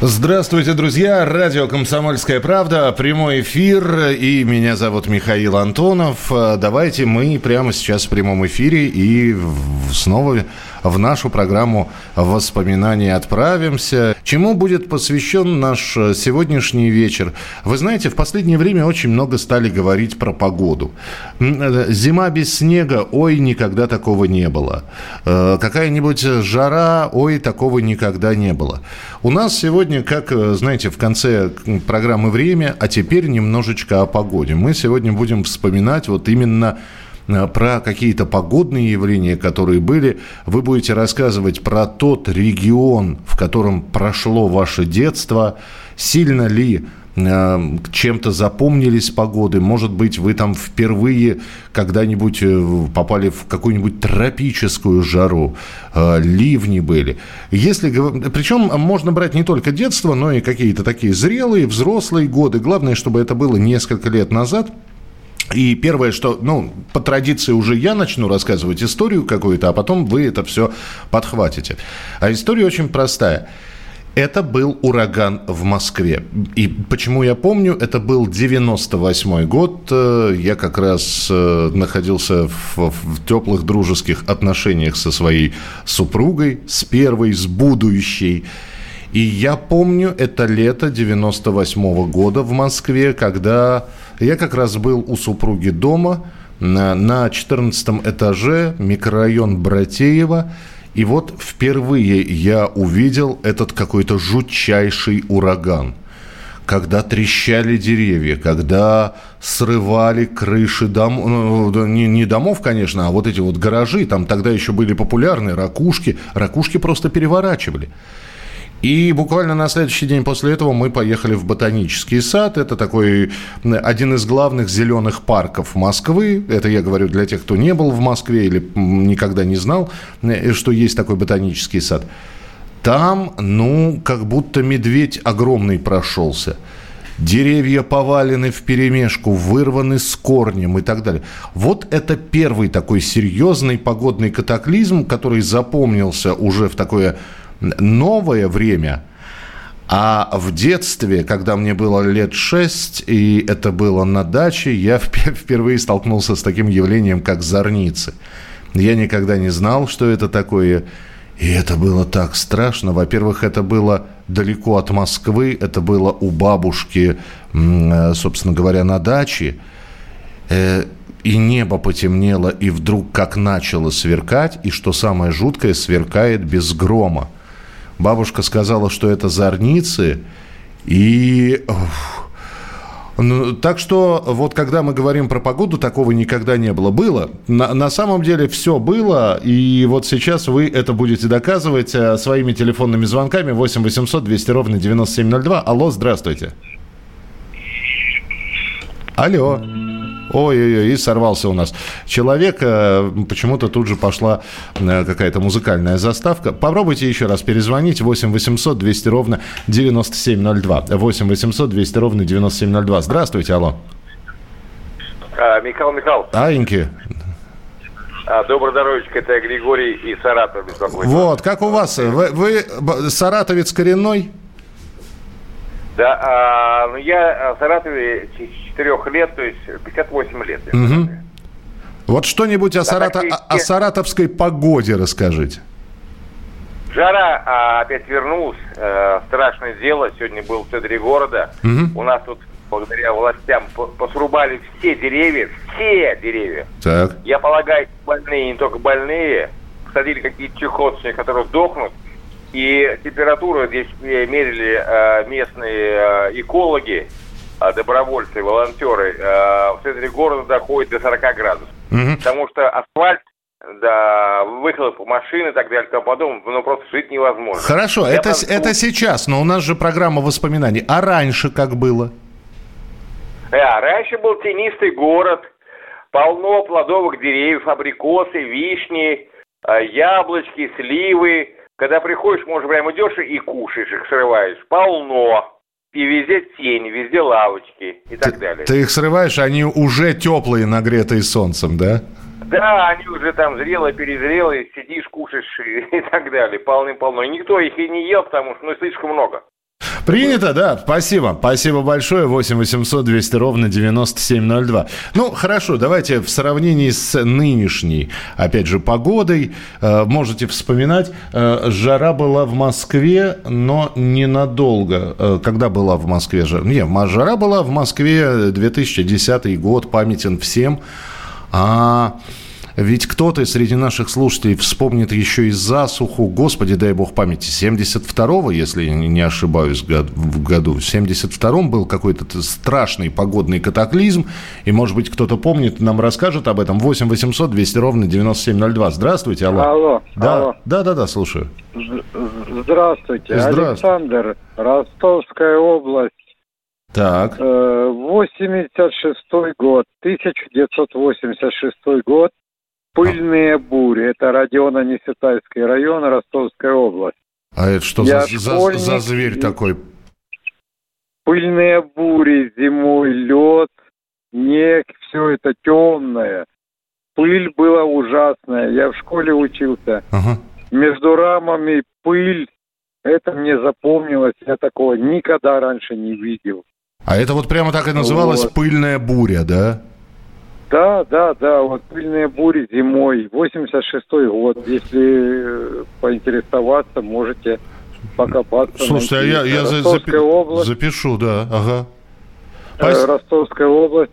Здравствуйте, друзья! Радио «Комсомольская правда», прямой эфир, и меня зовут Михаил Антонов. Э, Давайте мы прямо сейчас в прямом эфире и снова в нашу программу «Воспоминания» отправимся. Чему будет посвящен наш сегодняшний вечер? Вы знаете, в последнее время очень много стали говорить про погоду. Э, Зима без снега, ой, никогда такого не было. Э, Какая-нибудь жара, ой, такого никогда не было. У нас сегодня, как, э, знаете, в конце программы «Время», а теперь немножечко о погоде. Мы сегодня будем вспоминать вот именно э, про какие-то погодные явления, которые были. Вы будете рассказывать про тот регион, в котором прошло ваше детство, сильно ли чем-то запомнились погоды. Может быть, вы там впервые когда-нибудь э, попали в какую-нибудь тропическую жару, э, ливни были. Если, причем можно брать не только детство, но и какие-то такие зрелые, взрослые годы. Главное, чтобы это было несколько лет назад. И первое, что, ну, по традиции уже я начну рассказывать историю какую-то, а потом вы это все подхватите. А история очень простая. Это был ураган в Москве. И почему я помню, это был 98 год. Э, Я как раз э, находился в, в теплых дружеских отношениях со своей супругой, с первой, с будущей. И я помню это лето 98 года в Москве, когда я как раз был у супруги дома на, на 14 этаже, микрорайон Братеева. И вот впервые я увидел этот какой-то жутчайший ураган когда трещали деревья, когда срывали крыши дом, ну, не, не домов, конечно, а вот эти вот гаражи, там тогда еще были популярны ракушки, ракушки просто переворачивали. И буквально на следующий день после этого мы поехали в ботанический сад. Это такой один из главных зеленых парков Москвы. Это я говорю для тех, кто не был в Москве или никогда не знал, э, что есть такой ботанический сад. Там, ну, как будто медведь огромный прошелся. Деревья повалены в перемешку, вырваны с корнем и так далее. Вот это первый такой серьезный погодный катаклизм, который запомнился уже в такое новое время. А в детстве, когда мне было лет шесть, и это было на даче, я впе- впервые столкнулся с таким явлением, как зорницы. Я никогда не знал, что это такое. И это было так страшно. Во-первых, это было далеко от Москвы, это было у бабушки, э, собственно говоря, на даче. Э, И небо потемнело, и вдруг как начало сверкать, и что самое жуткое, сверкает без грома. Бабушка сказала, что это зорницы, и... ну, так что вот когда мы говорим про погоду, такого никогда не было. Было. На, на самом деле все было, и вот сейчас вы это будете доказывать э, своими телефонными звонками 8 800 200 ровно 9702. Алло, здравствуйте. Алло. Ой-ой-ой, и сорвался у нас человек. э, Почему-то тут же пошла э, какая-то музыкальная заставка. Попробуйте еще раз перезвонить. 8 800 200 ровно 9702. 8 800 200 ровно 9702. Здравствуйте, алло. А, Михаил Михайлович, Аиньки. а, доброе здоровечко, это Григорий Саратова беспокоит. Вот, как у вас? Вы, вы саратовец коренной? Да, а, ну я а, в Саратове с 4 лет, то есть 58 лет. знаю. Вот что-нибудь о, такие о- о те- саратовской погоде расскажите. Жара а, опять вернулась, э, страшное дело, сегодня был в центре города. Мгм. У нас тут, благодаря властям, по- посрубали все деревья, все деревья. Так. Я полагаю, больные, не только больные, посадили какие-то чехоточные, которые сдохнут. И температура здесь мерили э, местные э, экологи, э, добровольцы, волонтеры, э, в центре города доходит до 40 градусов. Мгм. Потому что асфальт, да, выхлоп машины и так далее и тому подобное, ну просто жить невозможно. Хорошо, Я это, там- это сейчас, но у нас же программа воспоминаний. А раньше как было? Да, раньше был тенистый город, полно плодовых деревьев, абрикосы, вишни, а, яблочки, сливы. Когда приходишь, может, прямо идешь и кушаешь их, срываешь. Полно. И везде тень, везде лавочки и так ты, далее. Ты их срываешь, они уже теплые, нагретые солнцем, да? Да, они уже там зрелые, перезрелые, сидишь, кушаешь и, и так далее, полным-полно. И никто их и не ел, потому что ну, слишком много. Принято, да. Спасибо. Спасибо большое. 8 800 200 ровно 9702. Ну, хорошо, давайте в сравнении с нынешней, опять же, погодой, э, можете вспоминать, э, жара была в Москве, но ненадолго. Э, когда была в Москве жара? Не, жара была в Москве 2010 год, памятен всем. А ведь кто-то среди наших слушателей вспомнит еще и засуху, господи, дай бог памяти, 72-го, если не ошибаюсь, в году. В 72-м был какой-то страшный погодный катаклизм, и, может быть, кто-то помнит, нам расскажет об этом. 8 800 200 ровно 9702. Здравствуйте, алло. Алло. Да, алло. да, да, да, слушаю. Здравствуйте. Здравствуйте. Александр, Ростовская область. Так. 86 э, год, 1986 год. Пыльные бури. Это Родиона Несетайский район, Ростовская область. А это что за, за, за зверь такой? Пыльные бури, зимой лед, снег, все это темное. Пыль была ужасная. Я в школе учился. Ага. Между рамами пыль. Это мне запомнилось. Я такого никогда раньше не видел. А это вот прямо так и называлось вот. пыльная буря, да? Да, да, да, вот пыльные бури зимой, 86-й год. Если э, поинтересоваться, можете покопаться. Слушайте, а я, я запи- область, запишу, да, ага. Э, Ростовская область.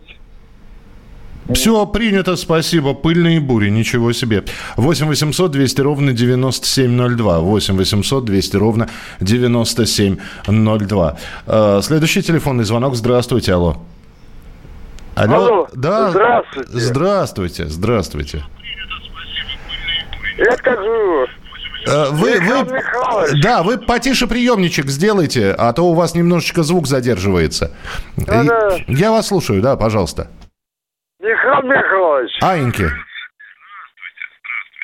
Все, принято, спасибо. Пыльные бури, ничего себе. 8 800 200 ровно 9702. 8 800 200 ровно 9702. Э, следующий телефонный звонок. Здравствуйте, алло. Алло. Алло. Да. Здравствуйте. Здравствуйте, здравствуйте. Я скажу. Э, вы, вы, да, вы потише приемничек сделайте, а то у вас немножечко звук задерживается. Да, да. Я вас слушаю, да, пожалуйста. Михаил Михайлович. Аиньки.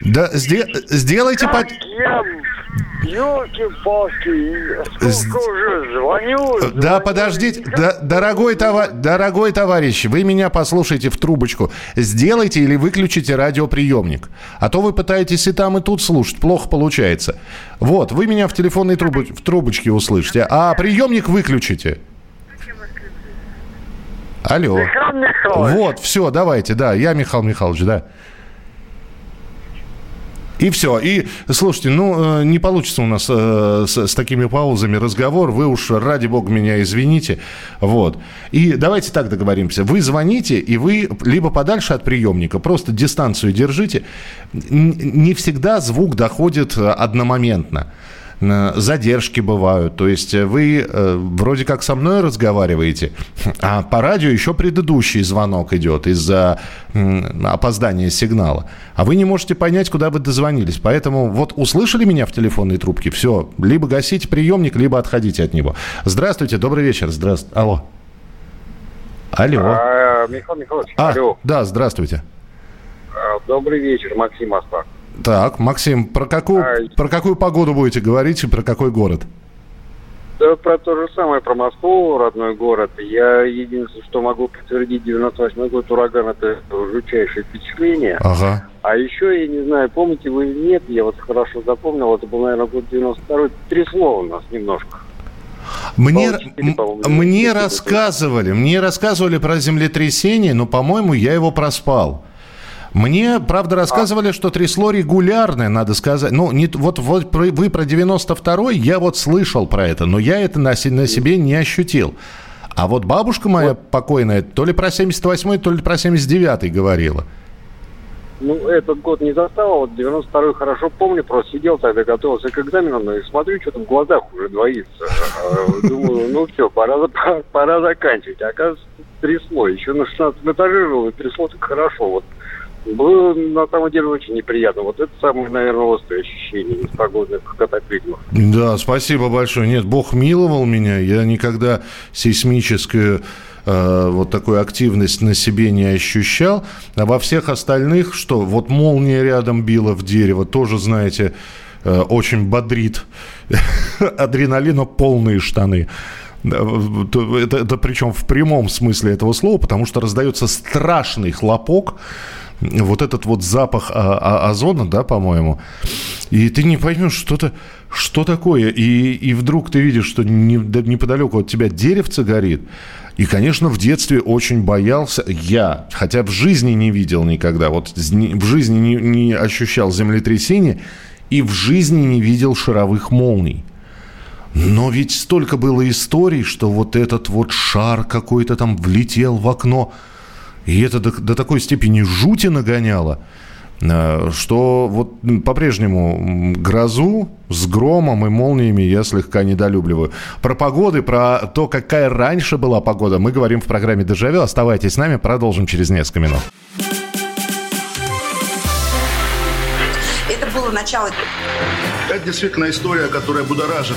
Да, сде, сделайте... Как по... Елки-палки, сколько уже звоню, звоню. Да, подождите, да, дорогой, товар, дорогой товарищ, вы меня послушайте в трубочку. Сделайте или выключите радиоприемник. А то вы пытаетесь и там, и тут слушать. Плохо получается. Вот, вы меня в телефонной трубу, в трубочке услышите, а приемник выключите. Алло. Михаил Михайлович. Вот, все, давайте, да, я Михаил Михайлович, да. И все. И, слушайте, ну, э, не получится у нас э, с, с такими паузами разговор. Вы уж, ради бога, меня извините. Вот. И давайте так договоримся. Вы звоните, и вы либо подальше от приемника, просто дистанцию держите. Не всегда звук доходит э, одномоментно задержки бывают. То есть вы э, вроде как со мной разговариваете, а по радио еще предыдущий звонок идет из-за опоздания сигнала. А вы не можете понять, куда вы дозвонились. Поэтому вот услышали меня в телефонной трубке, все, либо гасите приемник, либо отходите от него. Здравствуйте, добрый вечер. Здравствуйте. Алло. Алло. А, Михаил Михайлович, а, алло. Да, здравствуйте. А, добрый вечер, Максим Астак. Так, Максим, про какую, а... про какую погоду будете говорить и про какой город? Да, про то же самое, про Москву, родной город. Я единственное, что могу подтвердить, 98 год ураган, это жутчайшее впечатление. Ага. А еще, я не знаю, помните вы или нет, я вот хорошо запомнил, это был, наверное, год 92 трясло у нас немножко. Мне, мне рассказывали, мне рассказывали про землетрясение, но, по-моему, я его проспал. Мне, правда, рассказывали, что трясло регулярное, надо сказать. Ну, не, вот, вот вы про 92-й, я вот слышал про это, но я это на, на себе не ощутил. А вот бабушка моя вот. покойная то ли про 78-й, то ли про 79-й говорила. Ну, этот год не застал, а вот 92-й хорошо помню, просто сидел тогда, готовился к экзаменам, и смотрю, что там в глазах уже двоится. А, думаю, ну все, пора, пора заканчивать. А оказывается, трясло. Еще на 16 этаже жил, и трясло так хорошо. Вот было на самом деле очень неприятно. Вот это самое, наверное, острое ощущение из погодных катаклизмов. Да, спасибо большое. Нет, Бог миловал меня. Я никогда сейсмическую э, вот такую активность на себе не ощущал. А во всех остальных, что вот молния рядом била в дерево, тоже, знаете, э, очень бодрит. Адреналина полные штаны. Это, это причем в прямом смысле этого слова, потому что раздается страшный хлопок, вот этот вот запах а, а, озона, да, по-моему, и ты не поймешь, что-то, что такое, и, и вдруг ты видишь, что не, неподалеку от тебя деревце горит, и, конечно, в детстве очень боялся я, хотя в жизни не видел никогда, вот в жизни не, не ощущал землетрясения, и в жизни не видел шаровых молний. Но ведь столько было историй, что вот этот вот шар какой-то там влетел в окно. И это до, до такой степени жути нагоняло, э, что вот по-прежнему грозу с громом и молниями я слегка недолюбливаю. Про погоды, про то, какая раньше была погода, мы говорим в программе «Дежавю». Оставайтесь с нами, продолжим через несколько минут. Это было начало это действительно история, которая будоражит.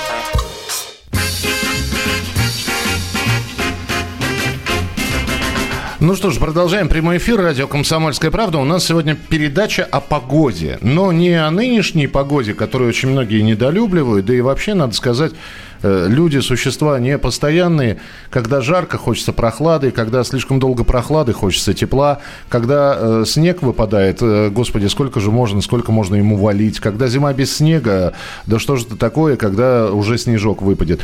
Ну что ж, продолжаем прямой эфир. Радио «Комсомольская правда». У нас сегодня передача о погоде. Но не о нынешней погоде, которую очень многие недолюбливают. Да и вообще, надо сказать, э, люди, существа не постоянные. Когда жарко, хочется прохлады. Когда слишком долго прохлады, хочется тепла. Когда э, снег выпадает, э, господи, сколько же можно, сколько можно ему валить. Когда зима без снега, да что же это такое, когда уже снежок выпадет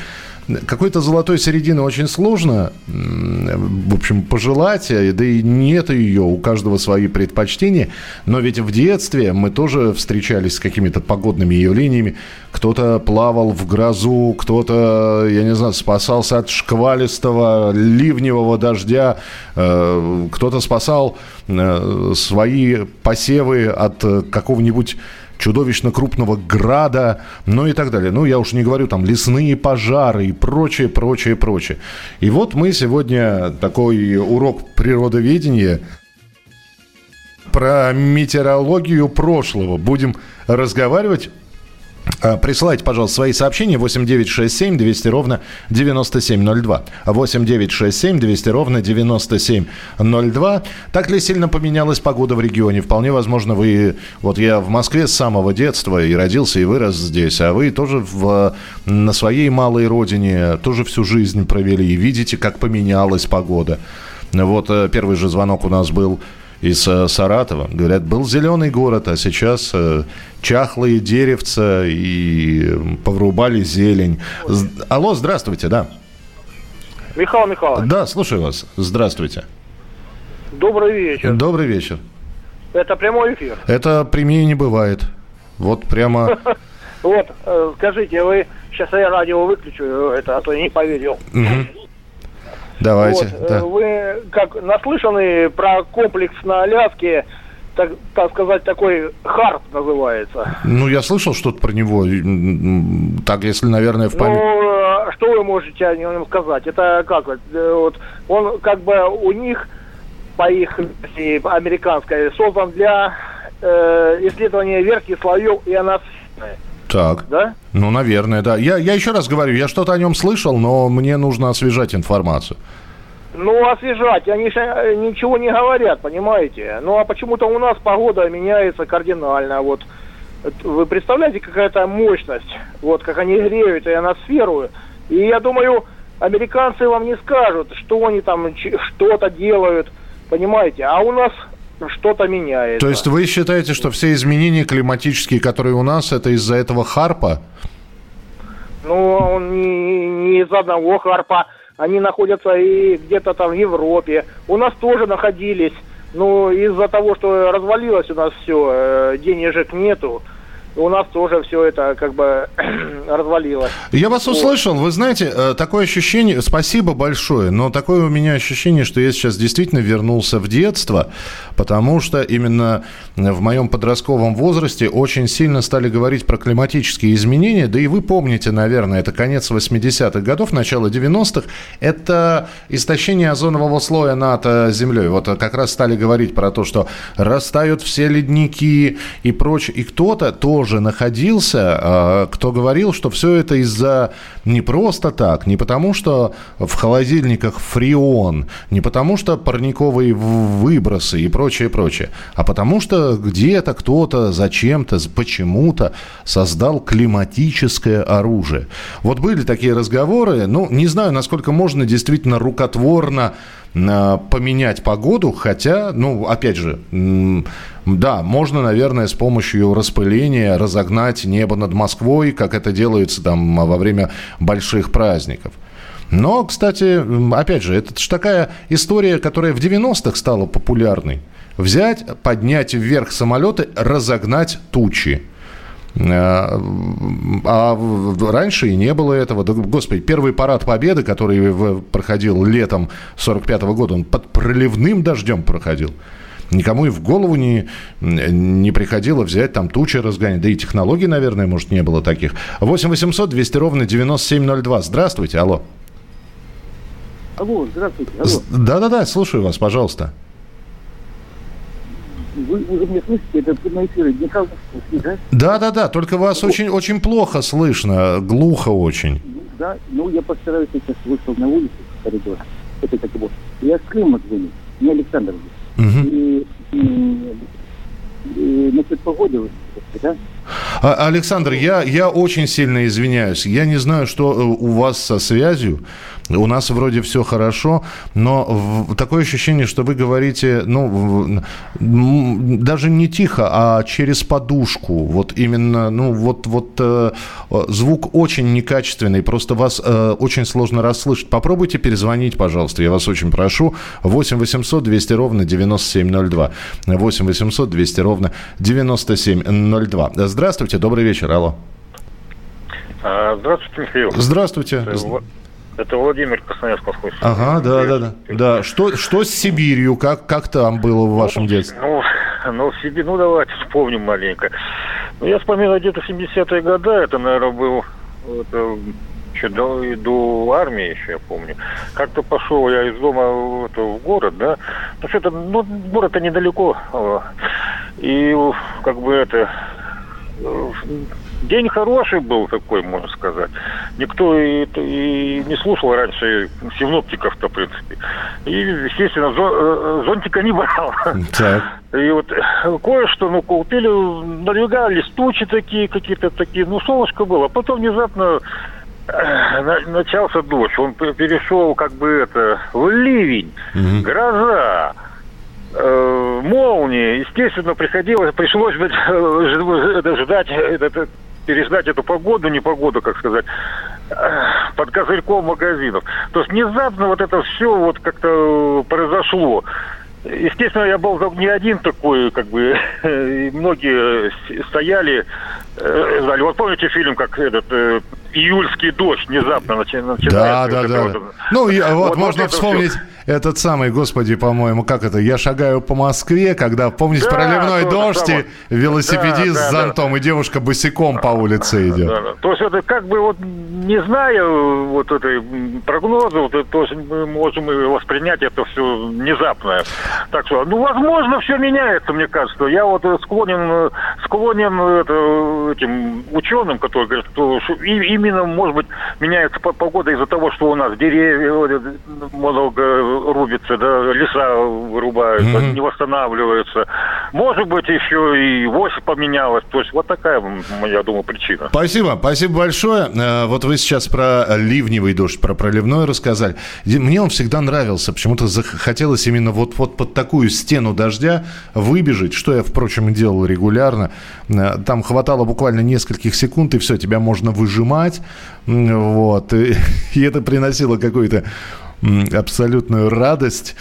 какой-то золотой середины очень сложно, в общем, пожелать, э, да и нет ее, у каждого свои предпочтения. Но ведь в детстве мы тоже встречались с какими-то погодными явлениями. Кто-то плавал в грозу, кто-то, я не знаю, спасался от шквалистого ливневого дождя, э, кто-то спасал э, свои посевы от какого-нибудь чудовищно крупного града, ну и так далее. Ну, я уж не говорю там лесные пожары и прочее, прочее, прочее. И вот мы сегодня такой урок природоведения про метеорологию прошлого будем разговаривать. А, присылайте, пожалуйста, свои сообщения 8967 200 ровно 9702. 8967 200 ровно 9702. Так ли сильно поменялась погода в регионе? Вполне возможно, вы... Вот я в Москве с самого детства и родился, и вырос здесь, а вы тоже в, на своей малой родине тоже всю жизнь провели и видите, как поменялась погода. Вот э, первый же звонок у нас был из э, Саратова. Говорят, был зеленый город, а сейчас э, чахлые деревца и поврубали зелень. Алло, здравствуйте, да. Михаил Михайлович. Да, слушаю вас. Здравствуйте. Добрый вечер. Добрый вечер. Это прямой эфир? Это прямее не бывает. Вот прямо... Вот, э, скажите, вы... Сейчас я радио выключу, это, а то я не поверил. Давайте. Вот. Да. Вы как наслышаны про комплекс на Аляске, так, так сказать, такой харп называется. Ну, я слышал что-то про него. Так, если, наверное, в память... Ну, а что вы можете о нем сказать? Это как? Э, вот, он как бы у них, по их американской, создан для э, исследования верхних слоев ионосферы. Так. Да? Ну, наверное, да. Я, я еще раз говорю, я что-то о нем слышал, но мне нужно освежать информацию. Ну, освежать, они э, ничего не говорят, понимаете? Ну, а почему-то у нас погода меняется кардинально. Вот вы представляете, какая-то мощность, вот как они греют ионосферу. И я думаю, американцы вам не скажут, что они там что-то делают, понимаете? А у нас что-то меняется. То есть вы считаете, что все изменения климатические, которые у нас, это из-за этого харпа? Ну, он не, не из одного харпа. Они находятся и где-то там в Европе. У нас тоже находились. Но из-за того, что развалилось у нас все, э, денежек нету, у нас тоже все это как бы развалилось. Я вас услышал. Вы знаете, э, такое ощущение, спасибо большое, но такое у меня ощущение, что я сейчас действительно вернулся в детство, потому что именно в моем подростковом возрасте очень сильно стали говорить про климатические изменения, да и вы помните, наверное, это конец 80-х годов, начало 90-х, это истощение озонового слоя над э, землей. Вот как раз стали говорить про то, что растают все ледники и прочее, и кто-то тоже тоже находился, а, кто говорил, что все это из-за не просто так, не потому что в холодильниках фреон, не потому что парниковые выбросы и прочее, прочее, а потому что где-то кто-то зачем-то, почему-то создал климатическое оружие. Вот были такие разговоры, ну, не знаю, насколько можно действительно рукотворно поменять погоду, хотя, ну, опять же, да, можно, наверное, с помощью распыления разогнать небо над Москвой, как это делается там во время больших праздников. Но, кстати, опять же, это же такая история, которая в 90-х стала популярной. Взять, поднять вверх самолеты, разогнать тучи. А, а раньше и не было этого. Господи, первый парад Победы, который проходил летом 45 -го года, он под проливным дождем проходил. Никому и в голову не, не приходило взять там тучи разгонять. Да и технологий, наверное, может, не было таких. 8 800 200 ровно 9702. Здравствуйте, алло. Алло, здравствуйте. Алло. Да-да-да, слушаю вас, пожалуйста. Вы уже меня слышите? Это прямой эфир Михаил да? Да-да-да, только вас ну, очень, очень плохо слышно, глухо очень. Да, ну я постараюсь сейчас вышел на улицу, в коридор. Это как его. Я с Крыма звоню, не Александр. Угу. И, и, и насчет погоды, да? А, Александр, я, я очень сильно извиняюсь. Я не знаю, что э, у вас со связью. У нас вроде все хорошо, но такое ощущение, что вы говорите, ну, даже не тихо, а через подушку. Вот именно, ну, вот, вот э, звук очень некачественный, просто вас э, очень сложно расслышать. Попробуйте перезвонить, пожалуйста, я вас очень прошу. 8 800 200 ровно 9702. 8 800 200 ровно 9702. Здравствуйте, добрый вечер, алло. А, здравствуйте, Михаил. Здравствуйте. Это Владимир Красноярск, Москва. Ага, да, да, да. Да, что, что с Сибирью? Как, как там было в вашем ну, детстве? Ну, ну, в Сибирь, ну, давайте вспомним маленько. Ну, я вспоминаю где-то 70-е годы, это, наверное, был это, еще до, до армии еще, я помню. Как-то пошел я из дома это, в город, да. Ну, что-то, ну, город-то недалеко. А, и как бы это день хороший был такой, можно сказать. Никто и, и не слушал раньше синоптиков-то, в принципе. И, естественно, э, зонтика не брал. Так. И вот кое-что, ну, купили, надвигались тучи такие, какие-то такие, ну, солнышко было. Потом внезапно э, начался дождь. Он перешел, как бы, это, в ливень, угу. гроза э, молнии, естественно, приходилось, пришлось ждать, ждать переждать эту погоду, непогоду, как сказать, под козырьком магазинов. То есть внезапно вот это все вот как-то произошло. Естественно, я был не один такой, как бы, многие стояли, э, Вот помните фильм, как этот э, июльский дождь внезапно начинается? Да, да, да. Вот, ну, и, вот, вот можно вот вспомнить... Все этот самый, господи, по-моему, как это, я шагаю по Москве, когда, помните, да, проливной дождь и велосипедист да, да, с зонтом, да. и девушка босиком по улице идет. Да, да. То есть это как бы вот не зная вот этой прогноза, вот, то есть мы можем воспринять это все внезапное. Так что, ну, возможно, все меняется, мне кажется. Я вот склонен, склонен это, этим ученым, которые говорят, что именно, может быть, меняется погода из-за того, что у нас деревья много рубится, да, леса вырубают, mm-hmm. не восстанавливаются. Может быть, еще и вось поменялась. То есть вот такая, я думаю, причина. Спасибо, спасибо большое. Э, вот вы сейчас про ливневый дождь, про проливной рассказали. Мне он всегда нравился. Почему-то захотелось именно вот, вот под такую стену дождя выбежать, что я, впрочем, и делал регулярно. Э, там хватало буквально нескольких секунд, и все, тебя можно выжимать. Вот. И, и это приносило какой-то абсолютную радость,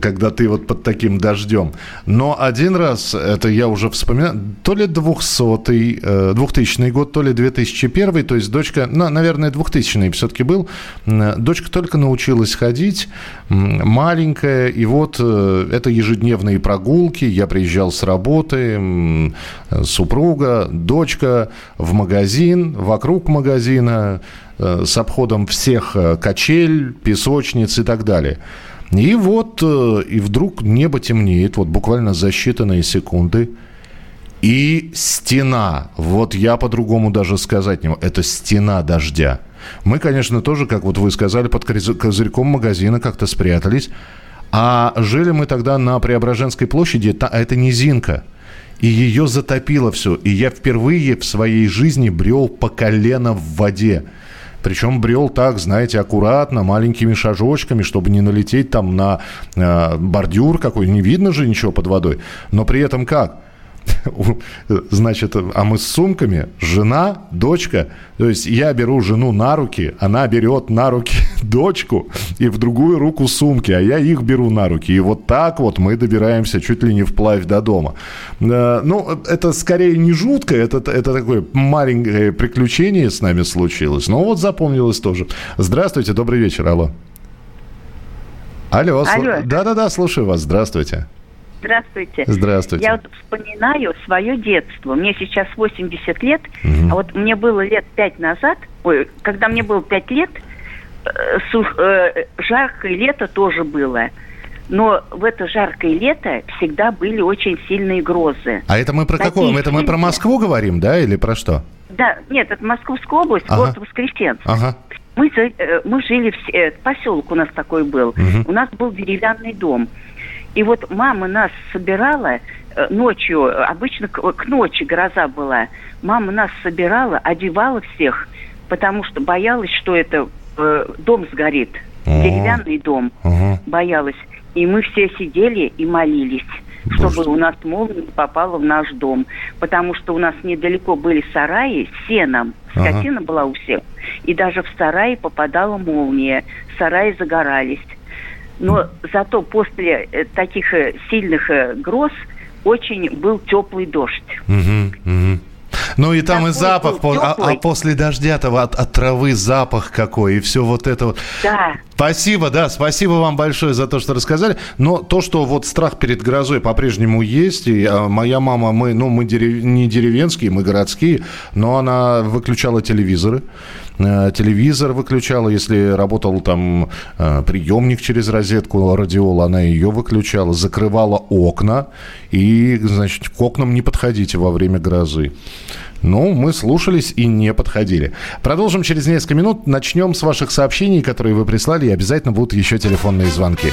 когда ты вот под таким дождем. Но один раз, это я уже вспоминаю, то ли 200 2000 год, то ли 2001, то есть дочка, ну, наверное, 2000 все-таки был, дочка только научилась ходить, маленькая, и вот э, это ежедневные прогулки, я приезжал с работы, супруга, дочка в магазин, вокруг магазина, Э, с обходом всех э, качель, песочниц и так далее. И вот, э, и вдруг небо темнеет, вот буквально за считанные секунды, и стена, вот я по-другому даже сказать не могу, это стена дождя. Мы, конечно, тоже, как вот вы сказали, под козырьком магазина как-то спрятались, а жили мы тогда на Преображенской площади, а это низинка, и ее затопило все. И я впервые в своей жизни брел по колено в воде. Причем брел так, знаете, аккуратно, маленькими шажочками, чтобы не налететь там на э, бордюр какой. Не видно же ничего под водой. Но при этом как? Значит, а мы с сумками, жена, дочка. То есть я беру жену на руки, она берет на руки дочку и в другую руку сумки, а я их беру на руки. И вот так вот мы добираемся чуть ли не вплавь до дома. Э, ну, это скорее не жутко, это, это такое маленькое приключение с нами случилось. Но вот запомнилось тоже. Здравствуйте, добрый вечер, алло. Алло, алло. да-да-да, слушаю вас, здравствуйте. Здравствуйте. Здравствуйте. Я вот вспоминаю свое детство. Мне сейчас 80 лет, угу. а вот мне было лет 5 назад, ой, когда мне было 5 лет, э, сух, э, жаркое лето тоже было. Но в это жаркое лето всегда были очень сильные грозы. А это мы про какого? Это мы про Москву говорим, да, или про что? Да, нет, это Московская область, ага. город Воскресенск. Ага. Мы, э, мы жили в э, поселок у нас такой был. Угу. У нас был деревянный дом. И вот мама нас собирала э, ночью, обычно к, к ночи гроза была. Мама нас собирала, одевала всех, потому что боялась, что это э, дом сгорит. uh Деревянный дом. uh Боялась. И мы все сидели и молились чтобы у нас молния не попала в наш дом. Потому что у нас недалеко были сараи с сеном. Скотина ага. была у всех. И даже в сарае попадала молния. Сараи загорались. Но зато после э, таких э, сильных э, гроз очень был теплый дождь. Угу, угу. Ну и там Такой и запах, а, а после дождя-то от, от травы запах какой, и все вот это вот. Да. Спасибо, да, спасибо вам большое за то, что рассказали. Но то, что вот страх перед грозой по-прежнему есть, и а, моя мама, мы, ну, мы дерев... не деревенские, мы городские, но она выключала телевизоры. Э, телевизор выключала, если работал там э, приемник через розетку, радиол, она ее выключала, закрывала окна, и, значит, к окнам не подходите во время грозы. Ну, мы слушались и не подходили. Продолжим через несколько минут. Начнем с ваших сообщений, которые вы прислали, и обязательно будут еще телефонные звонки.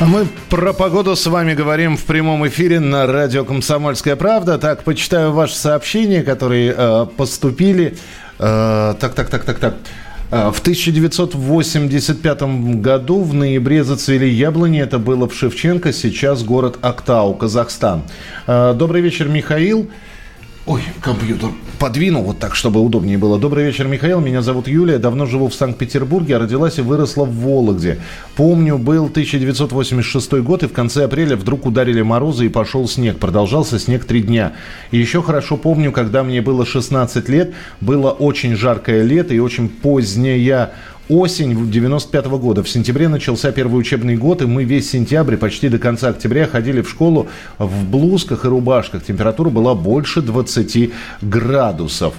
А мы про погоду с вами говорим в прямом эфире на радио «Комсомольская правда». Так, почитаю ваши сообщения, которые э, поступили. Э, так, так, так, так, так. Э, в 1985 году в ноябре зацвели яблони. Это было в Шевченко, сейчас город Актау, Казахстан. Э, добрый вечер, Михаил. Ой, компьютер подвинул вот так, чтобы удобнее было. Добрый вечер, Михаил. Меня зовут Юлия. Давно живу в Санкт-Петербурге, а родилась и выросла в Вологде. Помню, был 1986 год, и в конце апреля вдруг ударили морозы и пошел снег. Продолжался снег три дня. И еще хорошо помню, когда мне было 16 лет, было очень жаркое лето и очень поздняя осень 95 -го года. В сентябре начался первый учебный год, и мы весь сентябрь, почти до конца октября, ходили в школу в блузках и рубашках. Температура была больше 20 градусов.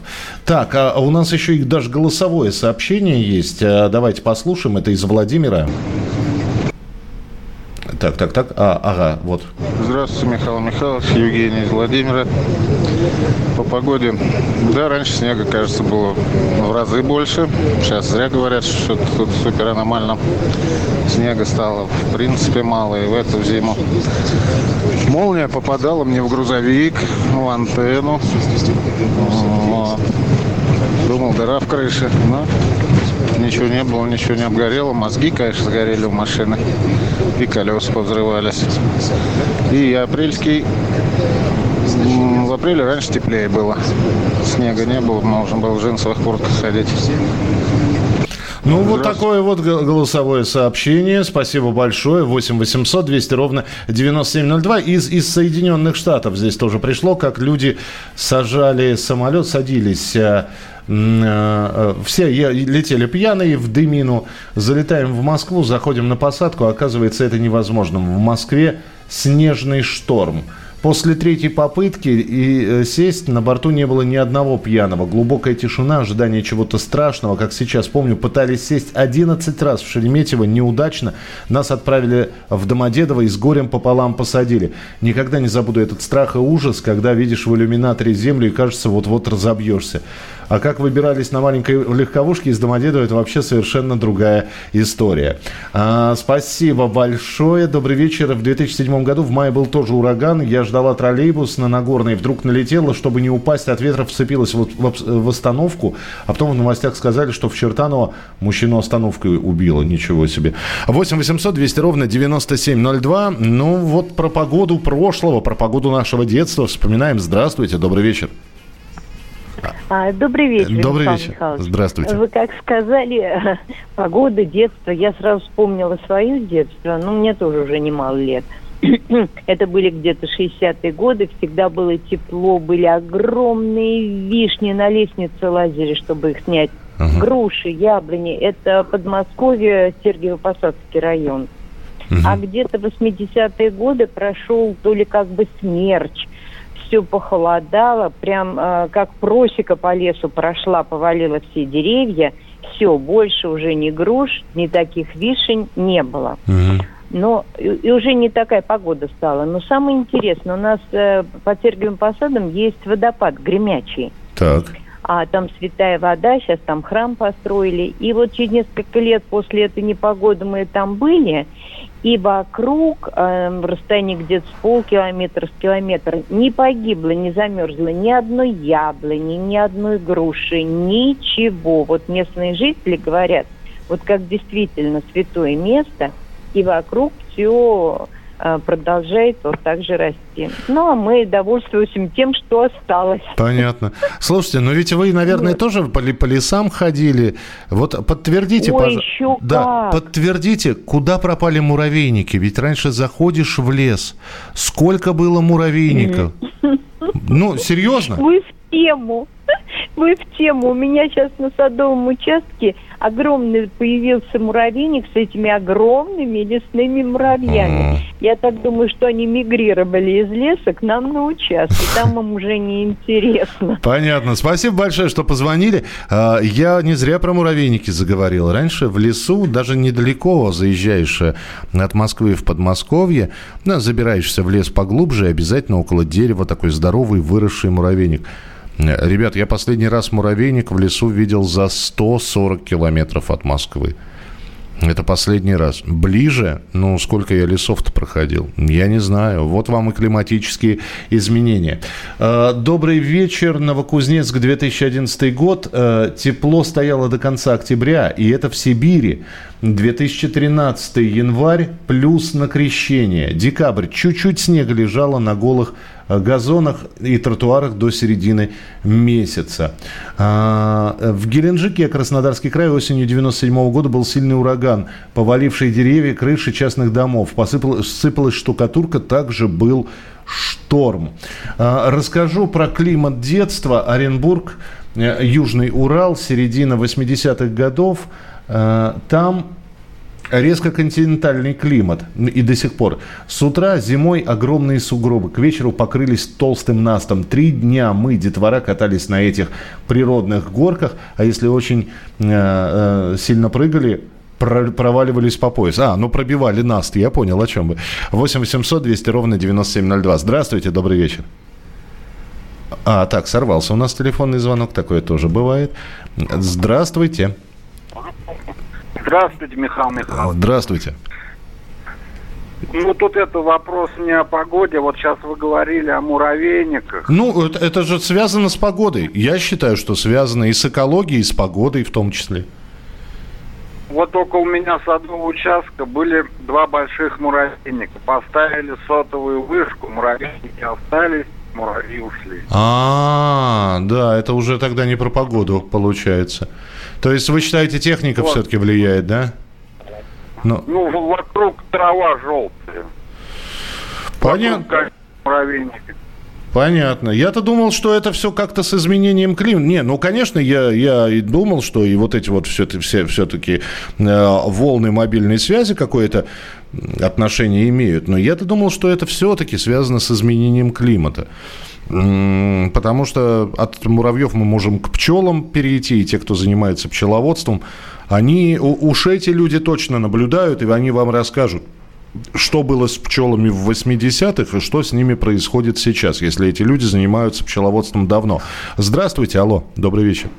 Так, а у нас еще и даже голосовое сообщение есть. А, давайте послушаем. Это из Владимира. Так, так, так. А, ага, вот. Здравствуйте, Михаил Михайлович, Евгений из Владимира. По погоде, да, раньше снега, кажется, было в разы больше. Сейчас зря говорят, что тут супер аномально. Снега стало, в принципе, мало. И в эту зиму молния попадала мне в грузовик, в антенну. Думал, дыра в крыше, но ничего не было, ничего не обгорело. Мозги, конечно, сгорели у машины. И колеса повзрывались. И апрельский... В апреле раньше теплее было. Снега не было, можно было в джинсовых куртках ходить. Ну, вот такое вот голосовое сообщение. Спасибо большое. 8 800 200 ровно 9702. Из, из Соединенных Штатов здесь тоже пришло, как люди сажали самолет, садились э, э, все летели пьяные в дымину, залетаем в Москву, заходим на посадку, оказывается, это невозможно. В Москве снежный шторм. После третьей попытки и э, сесть на борту не было ни одного пьяного. Глубокая тишина, ожидание чего-то страшного. Как сейчас помню, пытались сесть 11 раз в Шереметьево, неудачно. Нас отправили в Домодедово и с горем пополам посадили. Никогда не забуду этот страх и ужас, когда видишь в иллюминаторе землю и кажется, вот-вот разобьешься. А как выбирались на маленькой легковушке из Домодедова, это вообще совершенно другая история. А, спасибо большое. Добрый вечер. В 2007 году в мае был тоже ураган. Я ждала троллейбус на Нагорной. Вдруг налетела, чтобы не упасть от ветра, вцепилась в, в, в остановку. А потом в новостях сказали, что в Чертаново мужчину остановкой убило. Ничего себе. 8 800 200 ровно 9702. Ну вот про погоду прошлого, про погоду нашего детства вспоминаем. Здравствуйте, добрый вечер. А, добрый вечер, Добрый вечер. Михайлович. Здравствуйте. Вы как сказали, погода, детство. Я сразу вспомнила свое детство. Ну, мне тоже уже немало лет. Это были где-то 60-е годы. Всегда было тепло. Были огромные вишни на лестнице лазили, чтобы их снять. Ага. Груши, яблони. Это Подмосковье, Сергиево-Посадский район. Угу. А где-то 80-е годы прошел то ли как бы смерч, все похолодало, прям э, как просека по лесу прошла, повалила все деревья, все, больше уже ни груш, ни таких вишень не было. Угу. Но и, и уже не такая погода стала. Но самое интересное, у нас э, под Сергиевым Посадом есть водопад Гремячий. Так. А там святая вода, сейчас там храм построили. И вот через несколько лет после этой непогоды мы там были, и вокруг, э, в расстоянии где-то с полкилометра, с километра, не погибло, не замерзло ни одной яблони, ни одной груши, ничего. Вот местные жители говорят, вот как действительно святое место, и вокруг все продолжает вот так же расти. Ну, а мы довольствуемся тем, что осталось. Понятно. Слушайте, но ведь вы, наверное, вот. тоже по, по лесам ходили. Вот подтвердите, пожалуйста. Да, как. подтвердите, куда пропали муравейники? Ведь раньше заходишь в лес. Сколько было муравейников? Ну, серьезно? Вы в тему. Вы в тему. У меня сейчас на садовом участке огромный появился муравейник с этими огромными лесными муравьями. Я так думаю, что они мигрировали из леса к нам на участок. Там им уже не интересно. Понятно. Спасибо большое, что позвонили. А, я не зря про муравейники заговорил. Раньше в лесу, даже недалеко заезжаешь э, от Москвы в Подмосковье, забираешься в лес поглубже, обязательно около дерева такой здоровый выросший муравейник. Ребят, я последний раз муравейник в лесу видел за 140 километров от Москвы. Это последний раз. Ближе, ну, сколько я лесов-то проходил? Я не знаю. Вот вам и климатические изменения. Э, добрый вечер, Новокузнецк, 2011 год. Э, тепло стояло до конца октября, и это в Сибири. 2013 январь плюс на крещение. Декабрь. Чуть-чуть снега лежало на голых газонах и тротуарах до середины месяца. А, в Геленджике, Краснодарский край, осенью 97 года был сильный ураган, поваливший деревья, крыши частных домов. Посыпалась, сыпалась штукатурка, также был шторм. А, расскажу про климат детства. Оренбург, э, Южный Урал, середина 80-х годов – там резко континентальный климат и до сих пор. С утра зимой огромные сугробы, к вечеру покрылись толстым настом. Три дня мы, детвора, катались на этих природных горках, а если очень э, э, сильно прыгали, проваливались по пояс. А, ну пробивали наст, я понял, о чем вы. 8 800 200 ровно 9702. Здравствуйте, добрый вечер. А, так, сорвался у нас телефонный звонок, такое тоже бывает. Здравствуйте. Здравствуйте, Михаил Михайлович. Здравствуйте. Ну, тут это вопрос не о погоде. Вот сейчас вы говорили о муравейниках. Ну, это, это же связано с погодой. Я считаю, что связано и с экологией, и с погодой в том числе. Вот у меня садового участка были два больших муравейника. Поставили сотовую вышку, муравейники остались, муравьи ушли. А, да, это уже тогда не про погоду получается. То есть вы считаете, техника вот. все-таки влияет, да? Ну, ну, вокруг трава желтая. Понятно. Понятно. Я-то думал, что это все как-то с изменением климата. Не, ну, конечно, я, я и думал, что и вот эти вот все, все, все-таки э, волны мобильной связи какое-то отношение имеют. Но я-то думал, что это все-таки связано с изменением климата. Потому что от муравьев мы можем к пчелам перейти, и те, кто занимается пчеловодством, они, уж эти люди точно наблюдают, и они вам расскажут, что было с пчелами в 80-х и что с ними происходит сейчас, если эти люди занимаются пчеловодством давно. Здравствуйте, алло, добрый вечер.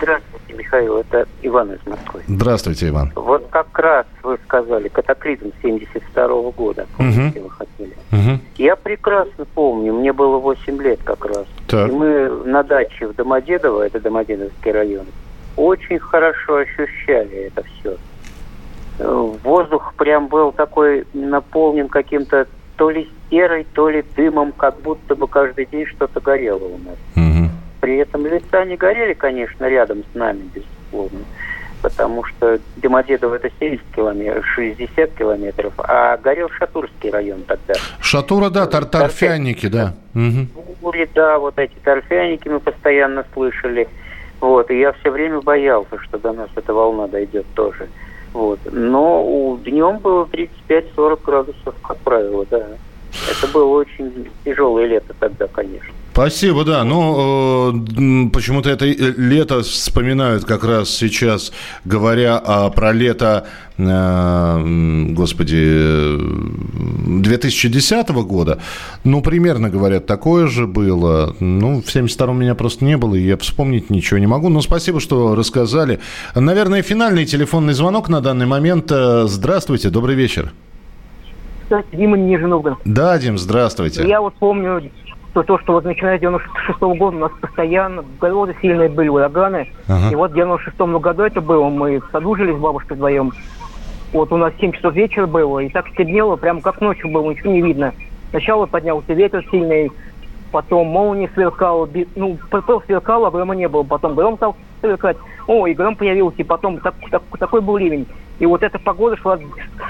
Здравствуйте. Михаил, это Иван из Москвы. Здравствуйте, Иван. Вот как раз вы сказали, катаклизм 72 -го года, помните, угу. вы хотели. Угу. Я прекрасно помню, мне было 8 лет как раз. Так. И мы на даче в Домодедово, это Домодедовский район, очень хорошо ощущали это все. Воздух прям был такой наполнен каким-то то ли серой, то ли дымом, как будто бы каждый день что-то горело у нас. Угу. При этом леса не горели, конечно, рядом с нами, безусловно, потому что Домодедово это 70 километров, 60 километров, а горел Шатурский район тогда. Шатура, да, тар торфяники, да. Угу. Да, вот эти торфяники мы постоянно слышали. Вот, и я все время боялся, что до нас эта волна дойдет тоже. Вот. Но днем было 35-40 градусов, как правило, да. Это было очень тяжелое лето тогда, конечно. Спасибо, да. Ну, э, почему-то это лето вспоминают как раз сейчас, говоря а, про лето, э, господи, 2010 года. Ну, примерно, говорят, такое же было. Ну, в 72-м меня просто не было, и я вспомнить ничего не могу. Но спасибо, что рассказали. Наверное, финальный телефонный звонок на данный момент. Э, здравствуйте, добрый вечер. Дима Нижний Новгород. Да, Дим, здравствуйте. Я вот помню то, то что вот начиная с 96 -го года у нас постоянно грозы сильные были ураганы. Ага. И вот в 96 году это было, мы жили с бабушкой вдвоем. Вот у нас 7 часов вечера было, и так стемнело, прямо как ночью было, ничего не видно. Сначала поднялся ветер сильный, потом молния сверкала, ну, пепел сверкал, а грома не было, потом гром стал сверкать, о, и гром появился, и потом так, так, такой был ливень. И вот эта погода шла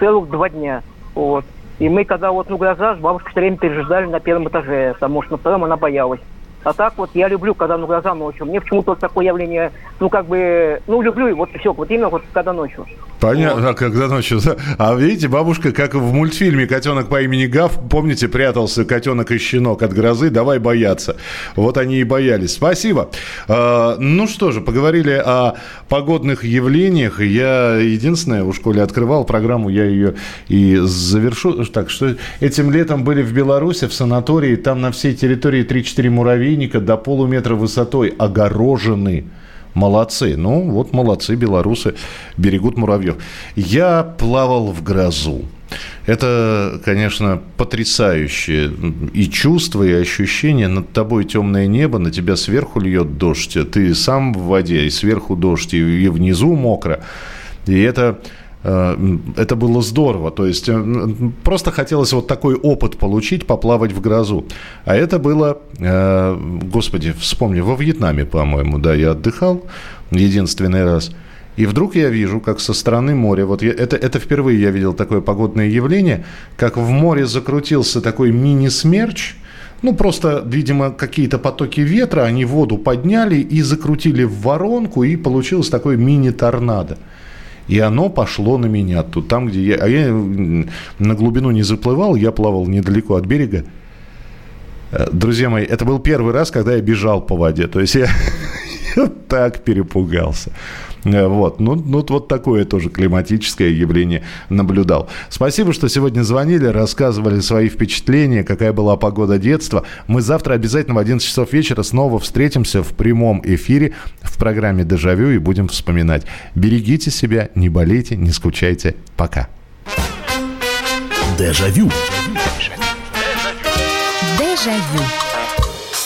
целых два дня, вот. И мы, когда вот ну гроза, с бабушкой все время пережидали на первом этаже, потому что на втором она боялась. А так вот я люблю, когда ну глаза ночью. Мне почему-то вот такое явление, ну как бы, ну люблю, вот все, вот именно вот когда ночью. Понятно, вот. когда ночью. А видите, бабушка, как в мультфильме «Котенок по имени Гав», помните, прятался котенок и щенок от грозы, давай бояться. Вот они и боялись. Спасибо. А, ну что же, поговорили о погодных явлениях. Я единственное, в школе открывал программу, я ее и завершу. Так, что этим летом были в Беларуси, в санатории, там на всей территории 3-4 муравьи муравейника до полуметра высотой огорожены. Молодцы. Ну, вот молодцы, белорусы берегут муравьев. Я плавал в грозу. Это, конечно, потрясающее и чувство, и ощущение. Над тобой темное небо, на тебя сверху льет дождь, ты сам в воде, и сверху дождь, и внизу мокро. И это это было здорово. То есть э, просто хотелось вот такой опыт получить, поплавать в грозу. А это было, э, господи, вспомни, во Вьетнаме, по-моему, да, я отдыхал единственный раз. И вдруг я вижу, как со стороны моря, вот я, это, это впервые я видел такое погодное явление, как в море закрутился такой мини-смерч, ну, просто, видимо, какие-то потоки ветра, они воду подняли и закрутили в воронку, и получилось такое мини-торнадо. И оно пошло на меня тут, там, где я... А я на глубину не заплывал, я плавал недалеко от берега. Э, друзья мои, это был первый раз, когда я бежал по воде. То есть я, я так перепугался. Э, вот. Ну, ну, вот такое тоже климатическое явление наблюдал. Спасибо, что сегодня звонили, рассказывали свои впечатления, какая была погода детства. Мы завтра обязательно в 11 часов вечера снова встретимся в прямом эфире в программе «Дежавю» и будем вспоминать. Берегите себя, не болейте, не скучайте. Пока. Дежавю. Дежавю.